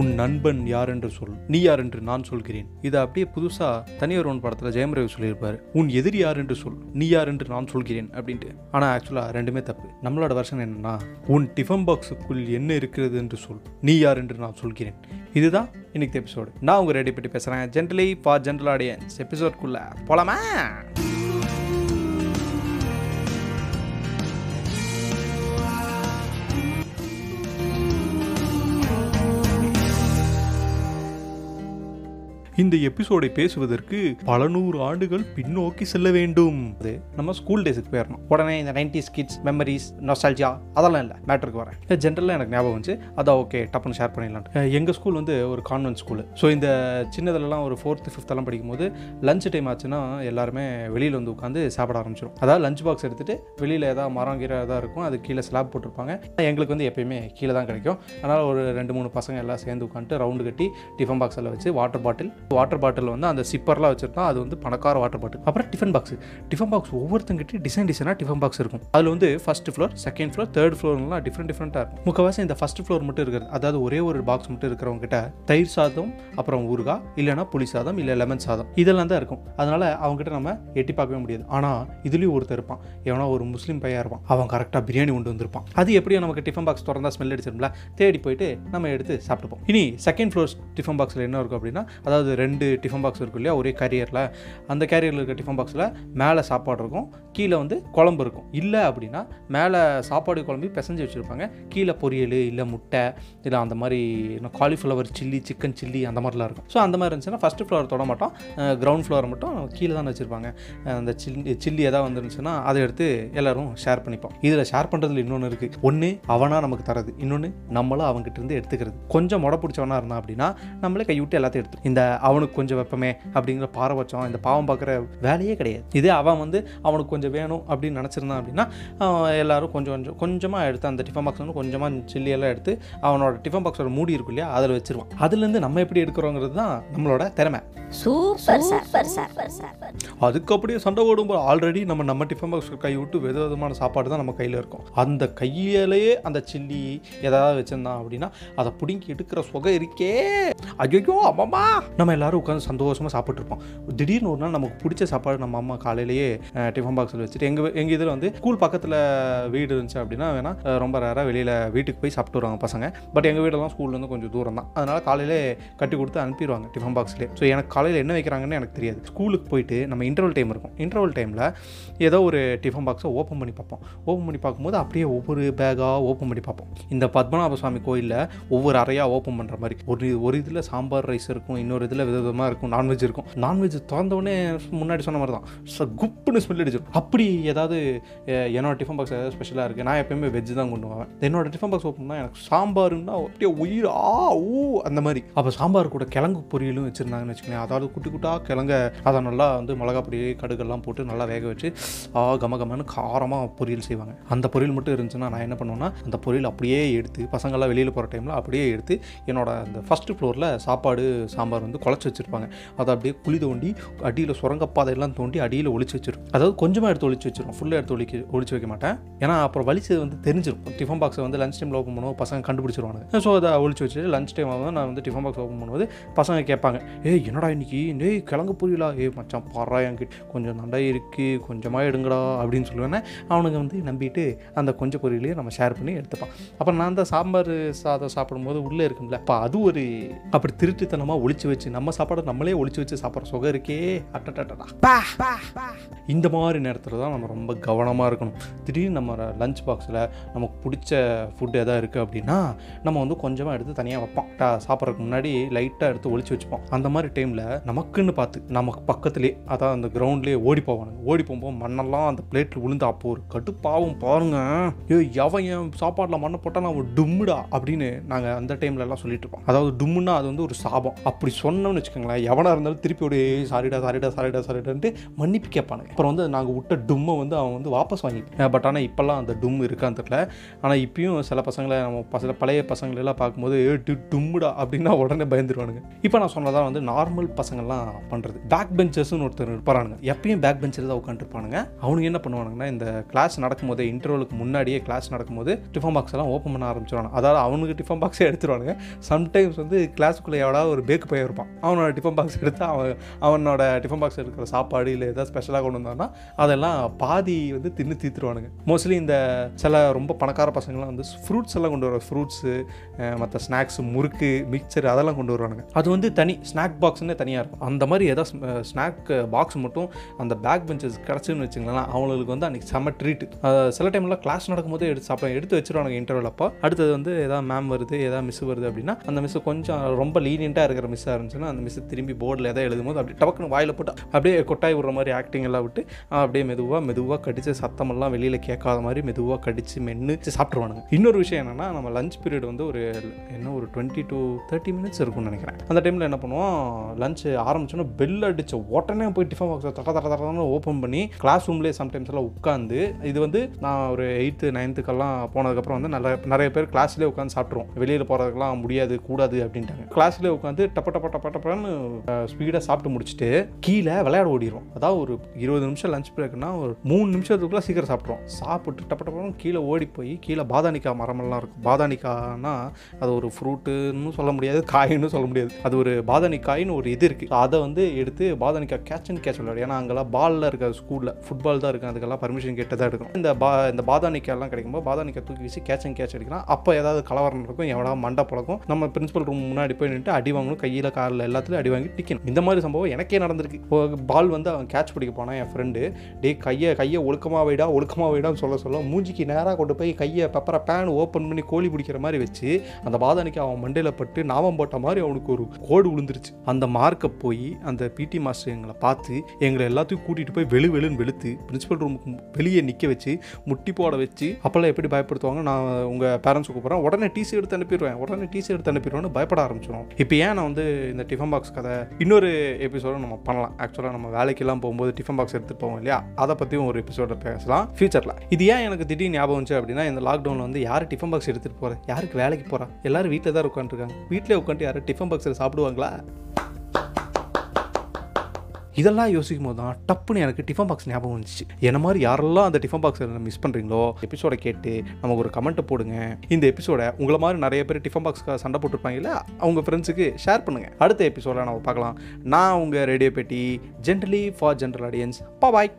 உன் நண்பன் யார் என்று சொல் நீ யார் என்று நான் சொல்கிறேன். இதை அப்படியே புதுசா தனியார் ஒன் படத்துல ஜெயம் ரவி சொல்லியிருப்பாரு. உன் எதிரி யார் என்று சொல் நீ யார் என்று நான் சொல்கிறேன் அப்படின்ட்டு. ஆனா ஆக்சுவலா ரெண்டுமே தப்பு. நம்மளோட வருஷன் என்னன்னா உன் டிஃபன் பாக்ஸுக்குள் என்ன இருக்கிறது என்று சொல் நீ யார் என்று நான் சொல்கிறேன். இதுதான் இன்னைக்கு எபிசோடு நான் உங்க ரெடி பற்றி பேசுறேன். ஜென்ரலி ஃபார் ஜென்ரல் ஆடியன்ஸ் எபிசோட்குள்ள போலாமா? இந்த எபிசோடை பேசுவதற்கு பல நூறு ஆண்டுகள் பின்னோக்கி செல்ல வேண்டும். அது நம்ம ஸ்கூல் டேஸுக்கு போயிடணும் உடனே இந்த நைன்டிஸ் கிட்ஸ் மெமரிஸ் நொஸ்டால்ஜியா அதெல்லாம் இல்லை. மேட்டருக்கு வரேன். ஜென்ரலாக எனக்கு ஞாபகம் வந்துச்சு. அதான் ஓகே டப்புன்னு ஷேர் பண்ணிடலாம் எங்கள் ஸ்கூல் வந்து ஒரு கான்வென்ட் ஸ்கூலு ஸோ இந்த சின்னதுலலாம் ஒரு ஃபோர்த்து ஃபிஃப்த்தெல்லாம் படிக்கும்போது லஞ்ச் டைம் ஆச்சுன்னா எல்லாருமே வெளியில் வந்து உட்காந்து சாப்பிட ஆரம்பிச்சிடும் அதாவது லஞ்ச் பாக்ஸ் எடுத்துகிட்டு வெளியில் ஏதாவது மரம் கீரை ஏதாவது இருக்கும் அது கீழே ஸ்லாப் போட்டிருப்பாங்க. எங்களுக்கு வந்து எப்பயுமே கீழே தான் கிடைக்கும். அதனால் ஒரு ரெண்டு மூணு பசங்க எல்லாம் சேர்ந்து உட்காந்துட்டு ரவுண்டு கட்டி டிஃபன் பாக்ஸில் வச்சு வாட்டர் பாட்டில் வாட்டர் பாட்டில் வந்து அந்த சிப்பர்லாம் வச்சுருந்தோம் அது வந்து பணக்கார வாட்டர் பாட்டில் அப்புறம் டிஃபன் பாக்ஸ் டிஃபன் பாக்ஸ் ஒவ்வொருத்தங்கிட்டையும் டிசைன் டிசைனாக டிஃபன் பாக்ஸ் இருக்கும். அதில் வந்து first floor second floor third ஃப்ளோர்லாம் டிஃப்ரெண்ட் டிஃப்ரெண்ட்டாக இருக்கும். முக்கவாசி இந்த ஃபர்ஸ்ட் ஃப்ளோர் மட்டும் இருக்கிறது. அதாவது ஒரே ஒரு பாக்ஸ் மட்டும் இருக்கிறவங்க கிட்ட தயிர் சாதம் அப்புறம் ஊறுகா இல்லைனா புளி சாதம் இல்லை லெமன் சாதம். இதெல்லாம் தான் இருக்கும். அதனால் அவங்ககிட்ட நம்ம எட்டி பார்க்கவே முடியாது. ஆனால் இதுலேயும் ஒருத்தர் இருப்பான். எவனா ஒரு முஸ்லீம் பையன் இருப்பான். அவன் கரெக்டாக பிரியாணி கொண்டு வந்திருப்பான். அது எப்படியோ நமக்கு டிஃபன் பாக்ஸ் திறந்தா ஸ்மெல் அடிச்சிரும்ல. தேடி போயிட்டு நம்ம எடுத்து சாப்பிட்டுப்போம். இனி செகண்ட் ஃப்ளோர் டிஃபன் பாக்ஸில் என்ன இருக்கும் அப்படின்னா அதாவது ரெண்டு டிஃபன் பாக்ஸ் இருக்கும் இல்லையா? ஒரே கேரியரில் அந்த கேரியரில் இருக்க டிஃபன் பாக்ஸில் மேலே சாப்பாடு இருக்கும். கீழே வந்து குழம்பு இருக்கும். இல்லை அப்படின்னா மேலே சாப்பாடு குழம்பு பிசைஞ்சு வச்சுருப்பாங்க. கீழே பொரியல் இல்லை முட்டை இல்லை அந்த மாதிரி காலிஃப்ளவர் சில்லி சிக்கன் சில்லி அந்த மாதிரிலாம் இருக்கும். ஸோ அந்த மாதிரி இருந்துச்சுன்னா ஃபஸ்ட்டு ஃப்ளோர் தொட மாட்டோம். கிரவுண்ட் ஃப்ளோர் மட்டும் கீழே தான் வச்சுருப்பாங்க. அந்த சில்லி சில்லி எதாவது வந்துருந்துச்சுன்னா அதை எடுத்து எல்லோரும் ஷேர் பண்ணிப்போம். இதில் ஷேர் பண்ணுறதுல இன்னொன்று இருக்குது ஒன்று அவனாக நமக்கு தரது. இன்னொன்று நம்மளும் அவங்ககிட்ட இருந்து எடுத்துக்கிறது. கொஞ்சம் முட பிடிச்சவனா இருந்தான் அப்படின்னா நம்மளே கை விட்டு எல்லாத்தையும் எடுத்து இந்த அவனுக்கு கொஞ்சம் வெப்பமே அப்படிங்கிற பாரபட்சம் இந்த பாவம் பார்க்குற வேலையே கிடையாது. இதே அவன் வந்து அவனுக்கு கொஞ்சம் வேணும் அப்படின்னு நினச்சிருந்தான் அப்படின்னா எல்லாரும் கொஞ்சம் கொஞ்சம் கொஞ்சமாக எடுத்து அந்த டிஃபன் பாக்ஸ் வந்து கொஞ்சமாக சில்லி எல்லாம் எடுத்து அவனோட டிஃபன் பாக்ஸோட மூடி இருக்கும் இல்லையா அதில் வச்சிருவான். அதுலேருந்து நம்ம எப்படி எடுக்கிறோங்கிறது தான் நம்மளோட திறமை. சூப்பர் சூப்பர் சூப்பர் சூப்பர் அதுக்கு அப்படியே சண்டை ஓடும்போது ஆல்ரெடி நம்ம நம்ம டிஃபன் பாக்ஸ் கை விட்டு வித விதமான சாப்பாடு தான் நம்ம கையில் இருக்கும். அந்த கையிலேயே அந்த சில்லி ஏதாவது வச்சிருந்தான் அப்படின்னா அதை பிடுங்கி எடுக்கிற சுகம் இருக்கே. ஐயோ அம்மாமா நம்ம எல்லாரும் உட்காந்து சந்தோஷமாக சாப்பிட்ருப்போம் திடீர்னு ஒரு நாள் நமக்கு பிடிச்ச சாப்பாடு நம்ம அம்மா காலையிலேயே டிஃபன் பாக்ஸில் வச்சுட்டு எங்கள் எங்கள் இதில் வந்து ஸ்கூல் பக்கத்தில் வீடு இருந்துச்சு அப்படின்னா வேணால் ரொம்ப ரேராக வெளியில் வீட்டுக்கு போய் சாப்பிட்டு வருவாங்க பசங்க. பட் எங்கள் வீடெல்லாம் ஸ்கூல்லேருந்து கொஞ்சம் தூரம் தான். அதனால் காலையிலே கட்டி கொடுத்து அனுப்பிடுவாங்க டிஃபன் பாக்ஸ்லேயே ஸோ எனக்கு காலையில் என்ன வைக்கிறாங்கன்னு எனக்கு தெரியாது. ஸ்கூலுக்கு போயிட்டு நம்ம இன்டர்வல் டைம் இருக்கும். இன்டர்வல் டைமில் ஏதோ ஒரு டிஃபன் பாக்ஸை ஓப்பன் பண்ணி பார்ப்போம். ஓப்பன் பண்ணி பார்க்கும்போது அப்படியே ஒவ்வொரு பேக்காக ஓப்பன் பண்ணி பார்ப்போம். இந்த பத்மநாப சுவாமி கோயிலில் ஒவ்வொரு அறையாக ஓப்பன் பண்ணுற மாதிரி. ஒரு ஒரு இதில் சாம்பார் ரைஸ் இருக்கும் இன்னொரு இதில் வித விதமாக இருக்கும் நான்வெஜ் இருக்கும். நான்வெஜ் திறந்தவுடனே முன்னாடி சொன்ன மாதிரி தான் குப்புன்னு ஸ்மெல் அடிச்சிடும் அப்படி ஏதாவது என்னோடய என்னோட டிஃபன் பாக்ஸ் ஏதாவது ஸ்பெஷலாக இருக்குது நான் எப்பயுமே வெஜ் தான் கொண்டு வருவேன். என்னோட டிஃபன் பாக்ஸ் ஓப்பன் எனக்கு சாம்பாருன்னா அப்படியே உயிர் ஆ ஊ அந்த மாதிரி. அப்போ சாம்பார் கூட கிழங்கு பொரியலும் வச்சுருந்தாங்கன்னு வச்சுக்கோங்களேன். அதாவது குட்டி குட்டாக கிழங்க அதை நல்லா வந்து மிளகா பொடி கடுகெல்லாம் போட்டு நல்லா வேக வச்சு ஆ கம கமன்னு காரமாக பொரியல் செய்வாங்க. அந்த பொரியல் மட்டும் இருந்துச்சுன்னா நான் என்ன பண்ணுவேன்னா அந்த பொரியல் அப்படியே எடுத்து பசங்கள்லாம் வெளியில் போகிற டைமில் அப்படியே எடுத்து என்னோட அந்த ஃபஸ்ட்டு ஃப்ளோரில் சாப்பாடு சாம்பார் வந்து குழச்சி வச்சுருப்பாங்க. அதை அப்படியே குழி தோண்டி அடியில் சுரங்கப்பாதையெல்லாம் தோண்டி அடியில் ஒழிச்சு வச்சிடும் அதாவது கொஞ்சமாக எடுத்து ஒழிச்சு வச்சிரும். ஃபுல்லாக எடுத்து ஒழிக்க ஒழிச்சு வைக்க மாட்டேன். ஏன்னா அப்புறம் வலிச்சது வந்து தெரிஞ்சிடும் டிஃபன் பாக்ஸை வந்து லஞ்ச் டைமில் ஓப்பன் பண்ணுவோம் பசங்க கண்டுபிடிச்சிருவாங்க ஸோ அதை ஒழிச்சு வச்சு லஞ்ச் டைம் ஆகும் நான் வந்து டிஃபன் பாக்ஸ் ஓப்பன் பண்ணும்போது பசங்க கேட்பாங்க ஏய் என்னடா இன்னைக்கு? ஏய் கிழங்கு பொரியலா ஏ மச்சான் பாரா என்கிட்ட. கொஞ்சம் நண்டை இருக்குது கொஞ்சமாக எடுங்கடா. அப்படின்னு சொல்லுவேன்னா அவனுங்க வந்து நம்பிட்டு அந்த கொஞ்சம் பொரியலையும் நம்ம ஷேர் பண்ணி எடுத்துப்பான். அப்புறம் நான் அந்த சாம்பார் சாதம் சாப்பிடும்போது உள்ளே இருக்கும்ல அப்போ அது ஒரு அப்படி திருட்டுத்தனமாக ஒழிச்சு வச்சு நம்ம சாப்பாடை நம்மளே ஒளிச்சு வச்சு சாப்பிட்ற சுகம் இருக்கே. அட்டட்டடா. இந்த மாதிரி நேரத்தில் தான் நம்ம ரொம்ப கவனமாக இருக்கணும். திடீர்னு நம்ம லஞ்ச் பாக்ஸில் நமக்கு பிடிச்ச ஃபுட் எதாவது இருக்குது அப்படின்னா நம்ம வந்து கொஞ்சமாக எடுத்து தனியாக வைப்போம். சாப்பிட்றதுக்கு முன்னாடி லைட்டாக எடுத்து ஒளிச்சு வச்சுப்போம். அந்த மாதிரி டைமில் நமக்குன்னு பார்த்து நமக்கு பக்கத்துலேயே அதான் அந்த கிரவுண்ட்லேயே ஓடி போவானுங்க. ஓடி போகும்போது மண்ணெல்லாம் அந்த பிளேட்டில் விழுந்து அப்போ ஒரு கடுப்பாவும் பாருங்க. ஏ எவன் என் சாப்பாட்டில் மண்ணை போட்டால் நான் டும்முடா அப்படின்னு நாங்கள் அந்த டைம்ல எல்லாம் சொல்லிட்டு இருப்போம். அதாவது டும்முன்னா அது வந்து ஒரு சாபம். அப்படி சொன்ன விட்டோம்னு வச்சுக்கோங்களேன் எவனாக இருந்தாலும் திருப்பி ஒரு சாரிடா சாரிடா சாரிடா சாரிடான்ட்டு மன்னிப்பு கேட்பானுங்க. அப்புறம் வந்து நாங்கள் விட்ட டும்மை வந்து அவன் வந்து வாபஸ் வாங்கிப்பேன் பட் ஆனால் இப்போல்லாம் அந்த டும் இருக்கான்னு தெரில ஆனால் இப்பயும் சில பசங்களை நம்ம சில பழைய பசங்களெல்லாம் பார்க்கும்போது ஏ டு டும்முடா அப்படின்னா உடனே பயந்துருவானுங்க. இப்போ நான் சொன்னதான் வந்து நார்மல் பசங்கள்லாம் பண்ணுறது பேக் பெஞ்சர்ஸ்னு ஒருத்தர் இருப்பானுங்க எப்பயும் பேக் பெஞ்சர் தான் உட்காந்துருப்பானுங்க அவனுங்க என்ன பண்ணுவானுங்கன்னா இந்த கிளாஸ் நடக்கும்போது இன்டர்வலுக்கு முன்னாடியே கிளாஸ் நடக்கும்போது டிஃபன் பாக்ஸ் எல்லாம் ஓப்பன் பண்ண ஆரம்பிச்சிருவாங்க அதாவது அவனுக்கு டிஃபன் பாக்ஸே எடுத்துருவானுங்க. சம்டைம்ஸ் வந்து கிளாஸுக்குள்ளே எவ்வளோ ஒரு பேக்கு பையன் இருப்பான் அவனோட டிஃபன் பாக்ஸ் எடுத்து அவன் அவனோட டிஃபன் பாக்ஸ் இருக்கிற சாப்பாடு இல்லை ஏதாவது ஸ்பெஷலாக கொண்டு வந்தான்னா அதெல்லாம் பாதி வந்து தின்னு தீர்த்துருவானுங்க. மோஸ்ட்லி இந்த சில ரொம்ப பணக்கார பசங்களாம் வந்து ஃப்ரூட்ஸ் எல்லாம் கொண்டு வருவாங்க ஃப்ரூட்ஸு மற்ற ஸ்நாக்ஸ் முறுக்கு மிக்சர் அதெல்லாம் கொண்டு வருவானுங்க. அது வந்து தனி ஸ்நாக் பாக்ஸ்னே தனியாக இருக்கும். அந்த மாதிரி ஏதாவது ஸ்நாக் பாக்ஸ் மட்டும் அந்த பேக் பெஞ்சஸ் கிடச்சுன்னு வச்சுங்களேன் அவங்களுக்கு வந்து அன்றைக்கி செம்ம ட்ரீட் சில டைம்லாம் கிளாஸ் நடக்கும்போது எடுத்து சாப்பிட எடுத்து வச்சிருவானுங்க இன்டர்வல் அப்போ. அடுத்தது வந்து ஏதாவது மேம் வருது ஏதாவது மிஸ் வருது அப்படின்னா அந்த மிஸ் கொஞ்சம் ரொம்ப லீனியண்ட்டாக இருக்கிற மிஸ்ஸாக இருந்துச்சுன்னா அந்த மிஸ் திரும்பி போர்டில் எதாவது எழுதும்போது அப்படி டபக்குன்னு வாயில் போட்டு அப்படியே கொட்டாய் விடுற மாதிரி ஆக்டிங் எல்லாம் விட்டு அப்படியே மெதுவாக மெதுவாக கடிச்சு சத்தமெல்லாம் வெளியில் கேட்காத மாதிரி மெதுவாக கடித்து மென்று சாப்பிட்ருவானுங்க இன்னொரு விஷயம் என்னென்னா நம்ம லஞ்ச் பீரியட் வந்து ஒரு என்ன ஒரு டுவெண்ட்டி டு தேர்ட்டி மினிட்ஸ் இருக்கும்னு நினைக்கிறேன். அந்த டைமில் என்ன பண்ணுவோம் லஞ்ச் ஆரம்பிச்சோன்னா பெல் அடித்த உடனே போய் டிஃபன் பாக்ஸ் தர தர தரன்னு ஓப்பன் பண்ணி கிளாஸ் ரூம்லேயே சம்டைம்ஸ் எல்லாம் உட்காந்து இது வந்து நான் ஒரு எயித்து நைன்த்துக்கெல்லாம் போனதுக்கப்புறம் வந்து நல்ல நிறைய பேர் கிளாஸ்லேயே உட்காந்து சாப்பிட்ருவோம் வெளியில் போகிறதுக்கெல்லாம் முடியாது கூடாது அப்படின்ட்டாங்க. கிளாஸ்லேயே உட்காந்து டப்ப டப்ப டப்ப டப்பன்னு ஸ்பீடாக சாப்பிட்டு முடிச்சுட்டு கீழே விளையாட ஓடிடுவோம் அதாவது ஒரு இருபது நிமிஷம் லஞ்ச் பிரேக்னா ஒரு மூணு நிமிஷத்துக்குள்ளே சீக்கிரம் சாப்பிட்றோம் சாப்பிட்டு டப்ப டப்பன்னு கீழே ஓடி போய் கீழே பாதானிக்காய் மரமெல்லாம் இருக்கும். பாதானிக்காய்னா அது ஒரு ஃப்ரூட்டுன்னு சொல்ல முடியாது காயின்னு சொல்ல முடியாது. அது ஒரு பாதானிக்காயின்னு ஒரு இது இருக்குது அதை வந்து எடுத்து பாதானிக்காய் கேட்ச் அண்ட் கேட்ச் விளையாடு. ஏன்னா அங்கெல்லாம் பாலில் இருக்க ஸ்கூலில் ஃபுட்பால் தான் இருக்குது அதுக்கெல்லாம் பர்மிஷன் கேட்டு தான் எடுக்கணும். இந்த பா இந்த பாதானிக்காயெல்லாம் கிடைக்கும்போது பாதானிக்காய் தூக்கி வீசி கேட்ச் அண்ட் கேட்ச் அடிக்கலாம். அப்போ ஏதாவது கலவரம் இருக்கும் எவ்வளோ மண்டை பழக்கம். நம்ம பிரின்சிபல் ரூம் முன்னாடி போய் நின்று அடி வாங்கணும். கையில் காலில் எல்லாத்துலையும் அடி வாங்கி டிக்கணும் இந்த மாதிரி சம்பவம் எனக்கே நடந்திருக்கு. பால் வந்து அவன் கேட்ச் பிடிக்க போனான் என் ஃப்ரெண்டு டே கையை கையை ஒழுக்கமாக வைடா ஒழுக்கமாக வைடான்னு சொல்ல சொல்ல மூஞ்சிக்கு நேராக கொண்டு போய் கையை பெப்பரை பேன் ஓப்பன் பண்ணி கோழி பிடிக்கிற மாதிரி வச்சு அந்த பாதனைக்கு அவன் மண்டையில் பட்டு நாமம் போட்ட மாதிரி அவனுக்கு ஒரு கோடு விழுந்துருச்சு அந்த மார்க்கை போய் அந்த பிடி மாஸ்டர் எங்களை பார்த்து எங்களை எல்லாத்தையும் கூட்டிகிட்டு போய் வெளு வெளுன்னு வெளுத்து பிரின்சிபல் ரூமுக்கு வெளியே நிற்க வச்சு முட்டி போட வச்சு அப்போல்லாம் எப்படி பயப்படுத்துவாங்க நான் உங்கள் பேரண்ட்ஸ் கூப்பிட்றேன். உடனே டிசி எடுத்து அனுப்பிடுவேன். உடனே டிசி எடுத்து அனுப்பிடுவேன்னு பயப்பட ஆரம்பிச்சிடும் இப்போ ஏன் நான் வந்து இந்த டிஃபன் பாக்ஸ் கதை. இன்னொரு எபிசோட நம்ம பண்ணலாம். ஆக்சுவலாக நம்ம வேலைக்கெல்லாம் போகும்போது டிஃபன் பாக்ஸ் எடுத்துகிட்டு போவோம் இல்லையா? அதை பற்றியும் ஒரு எபிசோட பேசலாம். ஃபியூச்சரில் இது ஏன் எனக்கு திடீர்னு ஞாபகம் வந்துச்சு அப்படின்னா இந்த லாக்டவுனில் வந்து யார் டிஃபன் பாக்ஸ் எடுத்துகிட்டு போகிறேன் யாருக்கு வேலைக்கு போகிறா எல்லாரும் வீட்டில் தான் உட்காந்துருக்காங்க வீட்டிலே உட்காந்து யாரும் டிஃபன் பாக்ஸில் சாப்பிடுவாங்களா? இதெல்லாம் யோசிக்கும் போது தான் டப்புன்னு எனக்கு டிஃபன் பாக்ஸ் ஞாபகம் வந்துச்சு. என்ன மாதிரி யாரெல்லாம் அந்த டிஃபன் பாக்ஸ் மிஸ் பண்ணுறீங்களோ எபிசோட கேட்டு நமக்கு ஒரு கமெண்ட்டை போடுங்க. இந்த எபிசோட உங்களை மாதிரி நிறைய பேர் டிஃபன் பாக்ஸ்க்காக சண்டை போட்டிருப்பாங்கல்ல அவங்க ஃப்ரெண்ட்ஸுக்கு ஷேர் பண்ணுங்கள் அடுத்த எபிசோட நம்ம பார்க்கலாம். நான் உங்கள் ரேடியோ பெட்டி generally for general audience bye